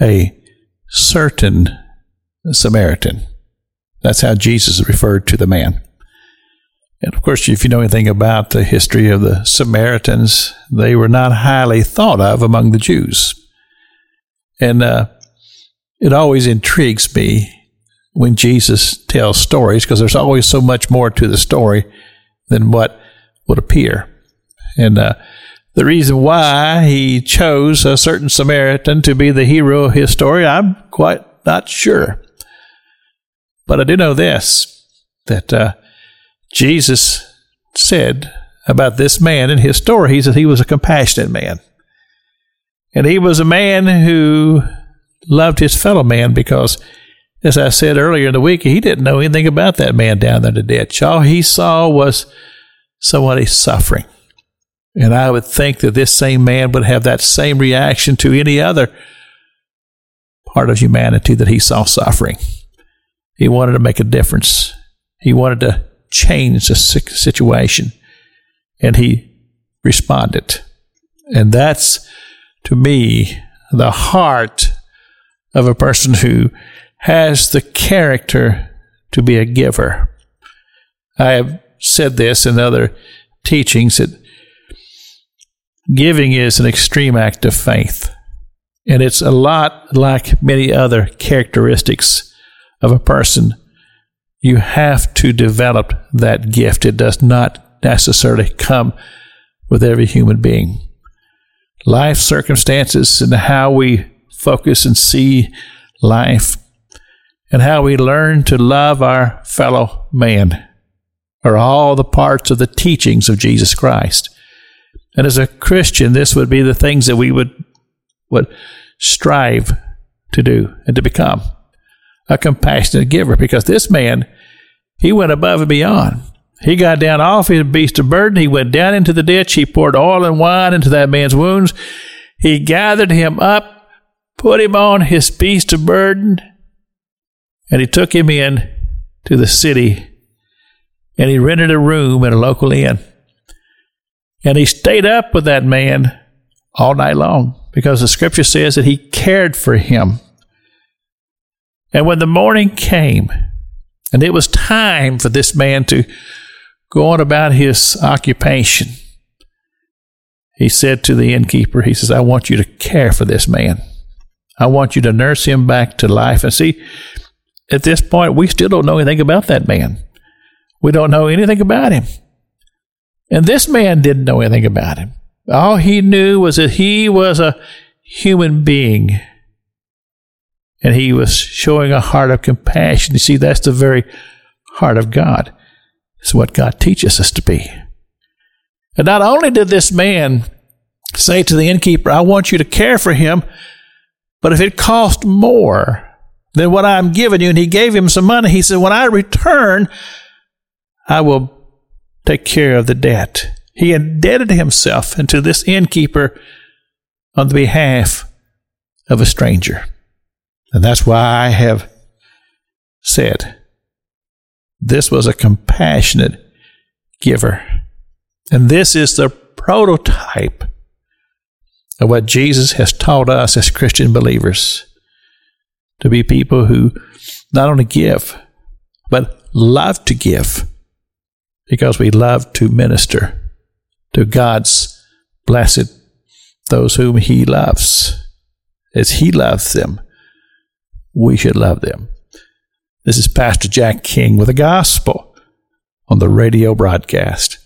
a certain Samaritan. That's how Jesus referred to the man. And of course, if you know anything about the history of the Samaritans, they were not highly thought of among the Jews. And uh, it always intrigues me when Jesus tells stories because there's always so much more to the story than what would appear. And uh, the reason why he chose a certain Samaritan to be the hero of his story, I'm quite not sure. But I do know this that uh, Jesus said about this man in his story, he said he was a compassionate man. And he was a man who loved his fellow man because, as I said earlier in the week, he didn't know anything about that man down there in the ditch. All he saw was somebody suffering. And I would think that this same man would have that same reaction to any other part of humanity that he saw suffering. He wanted to make a difference. He wanted to change the situation. And he responded. And that's, to me, the heart of a person who has the character to be a giver. I have said this in other teachings that giving is an extreme act of faith. And it's a lot like many other characteristics of a person you have to develop that gift. It does not necessarily come with every human being. Life circumstances and how we focus and see life and how we learn to love our fellow man are all the parts of the teachings of Jesus Christ. And as a Christian, this would be the things that we would, would strive to do and to become a compassionate giver because this man, he went above and beyond. He got down off his beast of burden. He went down into the ditch. He poured oil and wine into that man's wounds. He gathered him up, put him on his beast of burden, and he took him in to the city and he rented a room at a local inn. And he stayed up with that man all night long because the scripture says that he cared for him. And when the morning came, and it was time for this man to go on about his occupation, he said to the innkeeper, He says, I want you to care for this man. I want you to nurse him back to life. And see, at this point, we still don't know anything about that man. We don't know anything about him. And this man didn't know anything about him. All he knew was that he was a human being and he was showing a heart of compassion. You see, that's the very heart of God. It's what God teaches us to be. And not only did this man say to the innkeeper, I want you to care for him, but if it cost more than what I'm giving you, and he gave him some money, he said, When I return, I will take care of the debt. He indebted himself into this innkeeper on the behalf of a stranger. And that's why I have said this was a compassionate giver. And this is the prototype of what Jesus has taught us as Christian believers to be people who not only give, but love to give because we love to minister to God's blessed, those whom He loves. As He loves them, we should love them. This is Pastor Jack King with the gospel on the radio broadcast.